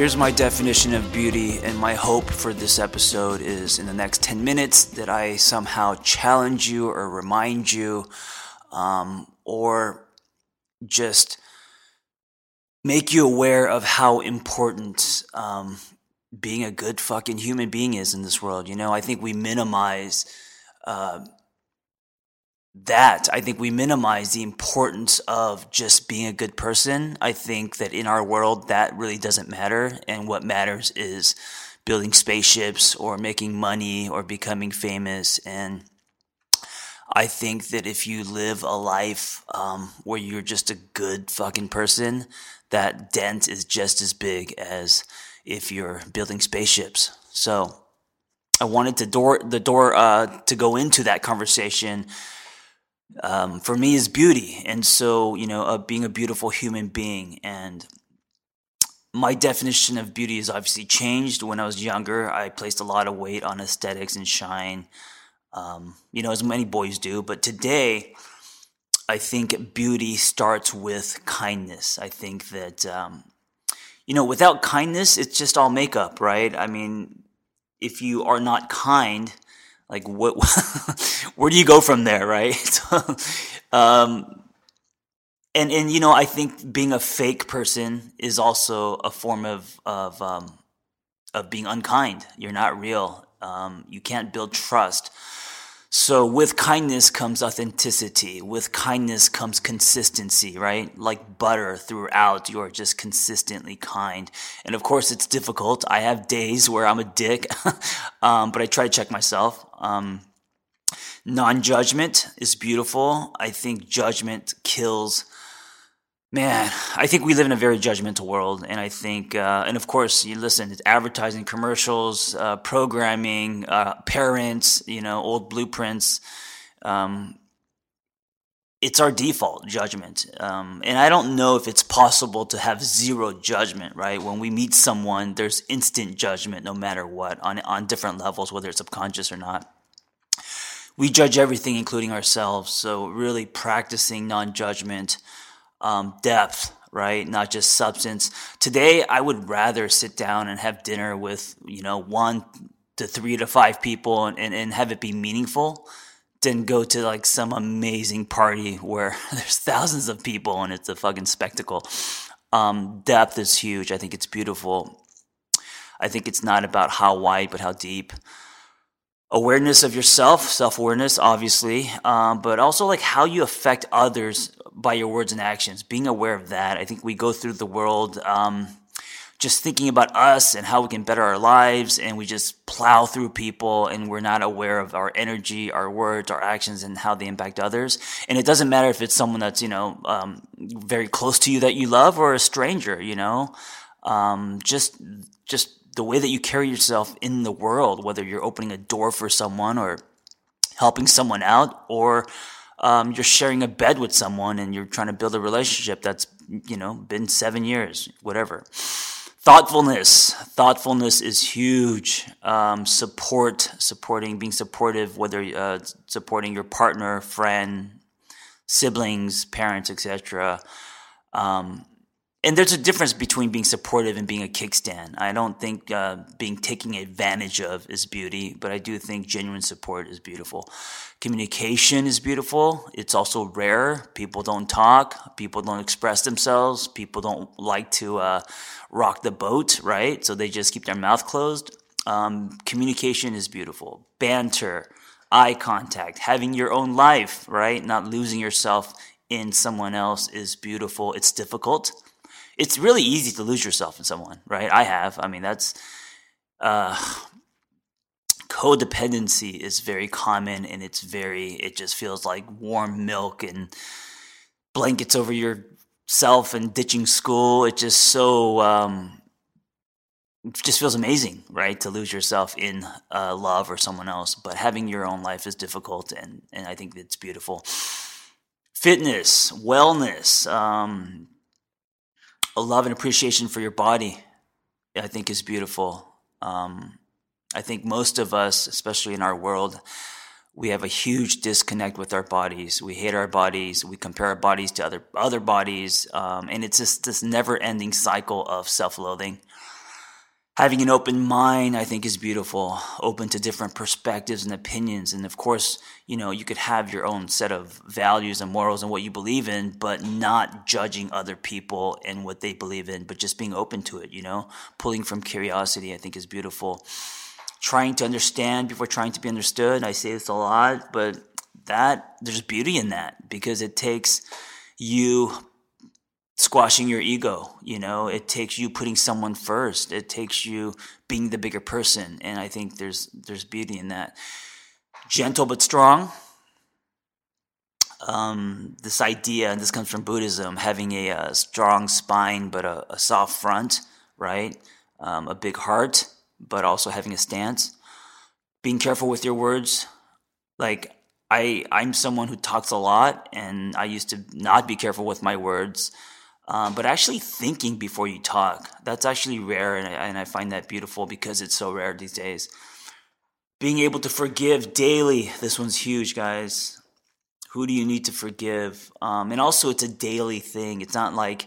Here's my definition of beauty, and my hope for this episode is in the next 10 minutes that I somehow challenge you or remind you um, or just make you aware of how important um, being a good fucking human being is in this world. You know, I think we minimize uh, that I think we minimize the importance of just being a good person. I think that in our world, that really doesn't matter. And what matters is building spaceships or making money or becoming famous. And I think that if you live a life um, where you're just a good fucking person, that dent is just as big as if you're building spaceships. So I wanted to door the door uh, to go into that conversation um, for me is beauty. And so, you know, uh, being a beautiful human being. And my definition of beauty has obviously changed. When I was younger, I placed a lot of weight on aesthetics and shine, um, you know, as many boys do. But today, I think beauty starts with kindness. I think that, um, you know, without kindness, it's just all makeup, right? I mean, if you are not kind, like what where do you go from there right? Um and and you know i think being a fake person is also a form of of um of being unkind. You're not real. Um you can't build trust so with kindness comes authenticity. With kindness comes consistency, right? Like butter throughout, you are just consistently kind. And of course, it's difficult. I have days where I'm a dick, um, but I try to check myself. Um, non judgment is beautiful. I think judgment kills Man, I think we live in a very judgmental world, and I think, uh, and of course, you listen. It's advertising, commercials, uh, programming, uh, parents, you know, old blueprints. Um, it's our default judgment, um, and I don't know if it's possible to have zero judgment. Right? When we meet someone, there's instant judgment, no matter what, on on different levels, whether it's subconscious or not. We judge everything, including ourselves. So, really practicing non-judgment um, depth, right? Not just substance. Today, I would rather sit down and have dinner with, you know, one to three to five people and, and, and have it be meaningful than go to like some amazing party where there's thousands of people and it's a fucking spectacle. Um, depth is huge. I think it's beautiful. I think it's not about how wide, but how deep awareness of yourself, self awareness, obviously, um, but also like how you affect others by your words and actions. Being aware of that. I think we go through the world um, just thinking about us and how we can better our lives and we just plow through people and we're not aware of our energy our words our actions and how they impact others and it doesn't matter if it's someone that's you know um, very close to you that you love or a stranger you know um, just just the way that you carry yourself in the world whether you're opening a door for someone or helping someone out or um, you're sharing a bed with someone and you're trying to build a relationship that's you know been seven years whatever. Thoughtfulness. Thoughtfulness is huge. Um, support supporting being supportive whether uh, supporting your partner friend siblings parents etc um, and there's a difference between being supportive and being a kickstand. I don't think uh, being taken advantage of is beauty, but I do think genuine support is beautiful. Communication is beautiful. It's also rare. People don't talk. People don't express themselves. People don't like to uh, rock the boat, right? So they just keep their mouth closed. Um, communication is beautiful. Banter, eye contact, having your own life, right? Not losing yourself in someone else is beautiful. It's difficult it's really easy to lose yourself in someone, right? I have. I mean, that's uh, codependency is very common, and it's very. It just feels like warm milk and blankets over yourself and ditching school. It just so. Um, it just feels amazing, right, to lose yourself in uh, love or someone else. But having your own life is difficult, and and I think it's beautiful. Fitness, wellness, um, a love and appreciation for your body, I think, is beautiful. Um, I think most of us, especially in our world, we have a huge disconnect with our bodies. We hate our bodies. We compare our bodies to other other bodies, um, and it's just this never-ending cycle of self-loathing having an open mind, I think, is beautiful, open to different perspectives and opinions. And of course, you know, you could have your own set of values and morals and what you believe in, but not judging other people and what they believe in, but just being open to it, you know, pulling from curiosity, I think, is beautiful. Trying to understand before trying to be understood. I say this a lot, but that there's beauty in that because it takes you squashing your ego you know? It takes you putting someone first. It takes you being the bigger person and i think there's there's beauty in that. Gentle but strong. Um, this idea and this comes from buddhism having a, a strong spine but a, a soft front right? Um, a big heart but also having a stance. Being careful with your words. Like I, I'm someone who talks a lot, and I used to not be careful with my words um, but actually thinking before you talk, that's actually rare, and I, and I find that beautiful because it's so rare these days. Being able to forgive daily, this one's huge, guys. Who do you need to forgive? Um, and also, it's a daily thing. It's not like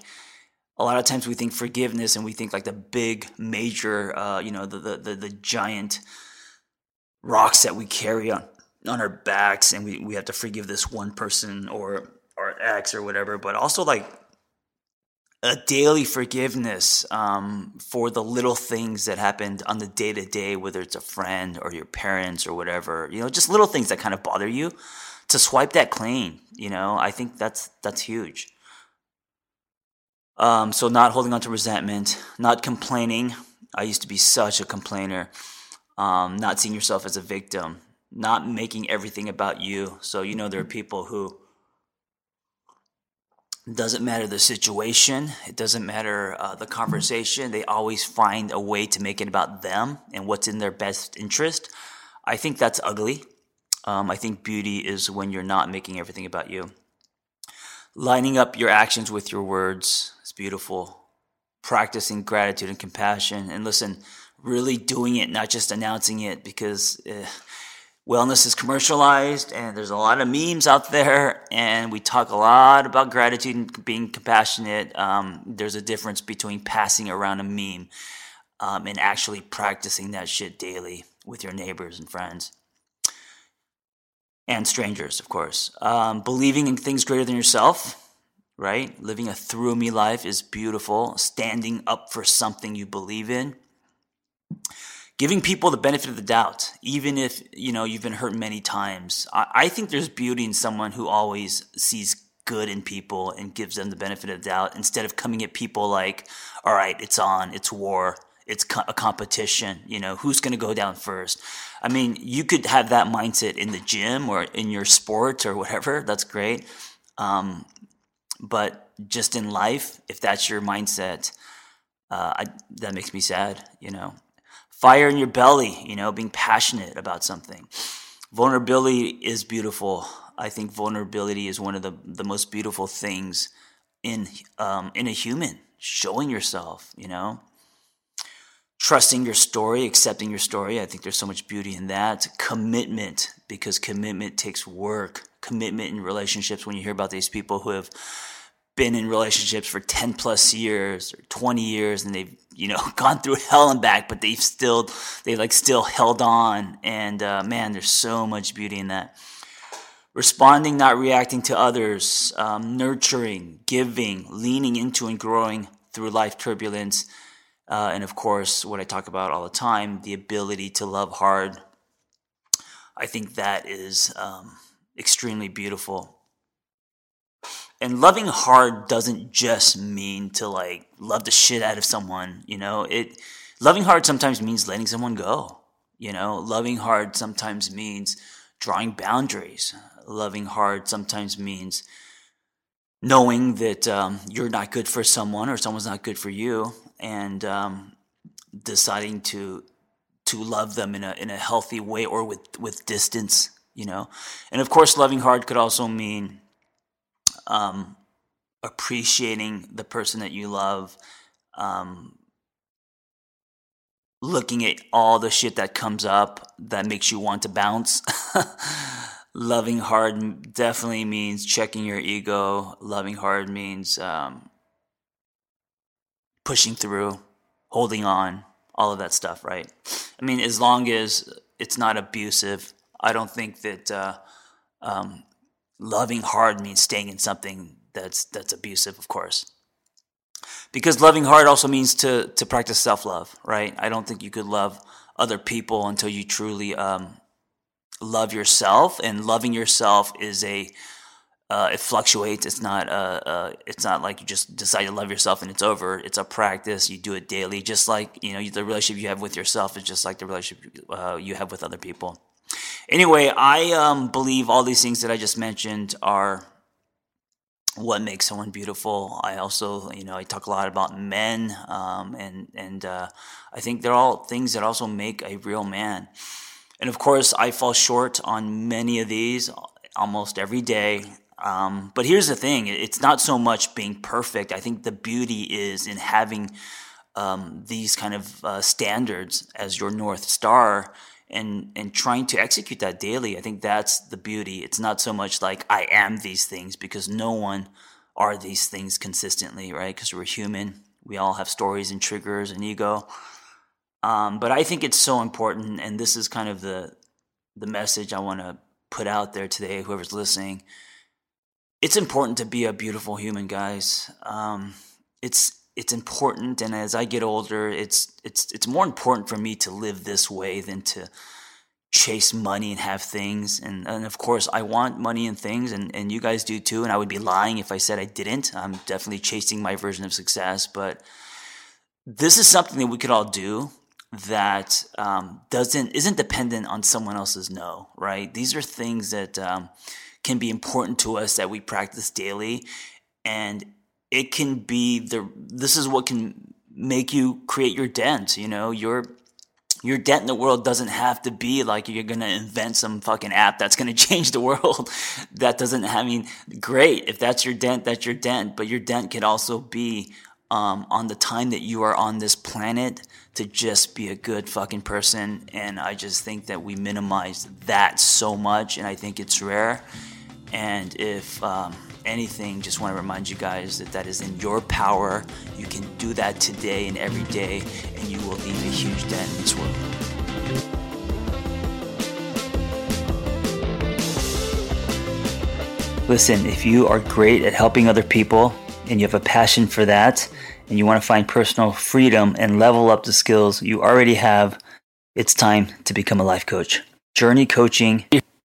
a lot of times we think forgiveness and we think like the big, major, uh, you know, the, the, the, the giant rocks that we carry on on our backs and we, we have to forgive this one person or our ex or whatever but also like a daily forgiveness um, for the little things that happened on the day to day, whether it's a friend or your parents or whatever, you know, just little things that kind of bother you. To swipe that clean, you know, I think that's that's huge. Um, so not holding on to resentment, not complaining. I used to be such a complainer. Um, not seeing yourself as a victim, not making everything about you. So you know there are people who doesn't matter the situation, it doesn't matter uh, the conversation. They always find a way to make it about them and what's in their best interest. I think that's ugly. Um, I think beauty is when you're not making everything about you. Lining up your actions with your words is beautiful. Practicing gratitude and compassion. And listen, really doing it, not just announcing it, because. Uh, wellness is commercialized and there's a lot of memes out there and we talk a lot about gratitude and being compassionate. Um, there's a difference between passing around a meme um, and actually practicing that shit daily with your neighbors and friends. And strangers of course. Um, believing in things greater than yourself right? Living a through me life is beautiful. Standing up for something you believe in giving people the benefit of the doubt, even if you know you've been hurt many times. I, I think there's beauty in someone who always sees good in people and gives them the benefit of the doubt instead of coming at people like, all right, it's on, it's war, it's a competition, you know, who's going to go down first? I mean, you could have that mindset in the gym or in your sport or whatever. That's great. Um, but just in life, if that's your mindset, uh, I, that makes me sad, you know. Fire in your belly, you know, being passionate about something. Vulnerability is beautiful. I think vulnerability is one of the, the most beautiful things in um, in a human. Showing yourself, you know, trusting your story, accepting your story. I think there's so much beauty in that. Commitment, because commitment takes work. Commitment in relationships. When you hear about these people who have been in relationships for 10 plus years or 20 years and they've you know gone through hell and back but they've still they like still held on. And uh, man there's so much beauty in that. Responding not reacting to others um, nurturing giving leaning into and growing through life turbulence. Uh, and of course what i talk about all the time the ability to love hard. I think that is um, extremely beautiful and loving hard doesn't just mean to like love the shit out of someone you know? It loving hard sometimes means letting someone go you know? Loving hard sometimes means drawing boundaries. Loving hard sometimes means knowing that um, you're not good for someone or someone's not good for you and um, deciding to to love them in a in a healthy way or with with distance you know? And of course loving hard could also mean um, appreciating the person that you love, um, looking at all the shit that comes up that makes you want to bounce. loving hard definitely means checking your ego. Loving hard means um, pushing through, holding on, all of that stuff, right? I mean, as long as it's not abusive, I don't think that uh, um, loving hard means staying in something that's that's abusive, of course. Because loving hard also means to to practice self love, right? I don't think you could love other people until you truly um, love yourself, and loving yourself is a uh, it fluctuates. It's not uh, uh, it's not like you just decide to love yourself and it's over. It's a practice. You do it daily, just like you know the relationship you have with yourself is just like the relationship uh, you have with other people. Anyway, I um, believe all these things that I just mentioned are what makes someone beautiful. I also, you know, I talk a lot about men, um, and and uh, I think they're all things that also make a real man. And of course, I fall short on many of these almost every day. Um, but here's the thing: it's not so much being perfect. I think the beauty is in having um, these kind of uh, standards as your north star and and trying to execute that daily i think that's the beauty. It's not so much like i am these things because no one are these things consistently right? Because we're human. We all have stories and triggers and ego. Um, but i think it's so important and this is kind of the the message i want to put out there today whoever's listening. It's important to be a beautiful human guys. Um, it's it's important and as i get older it's it's it's more important for me to live this way than to chase money and have things. And, and of course i want money and things and, and you guys do too and i would be lying if i said i didn't. I'm definitely chasing my version of success but this is something that we could all do that um, doesn't isn't dependent on someone else's no right? These are things that um, can be important to us that we practice daily and it can be the this is what can make you create your dent you know? Your your dent in the world doesn't have to be like you're gonna invent some fucking app that's gonna change the world. That doesn't i mean great if that's your dent that's your dent but your dent can also be um, on the time that you are on this planet to just be a good fucking person and i just think that we minimize that so much and i think it's rare. And if um, anything, just want to remind you guys that that is in your power. You can do that today and every day, and you will leave a huge dent in this world. Listen, if you are great at helping other people and you have a passion for that, and you want to find personal freedom and level up the skills you already have, it's time to become a life coach. Journey Coaching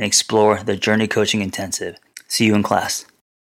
and explore the Journey Coaching Intensive. See you in class.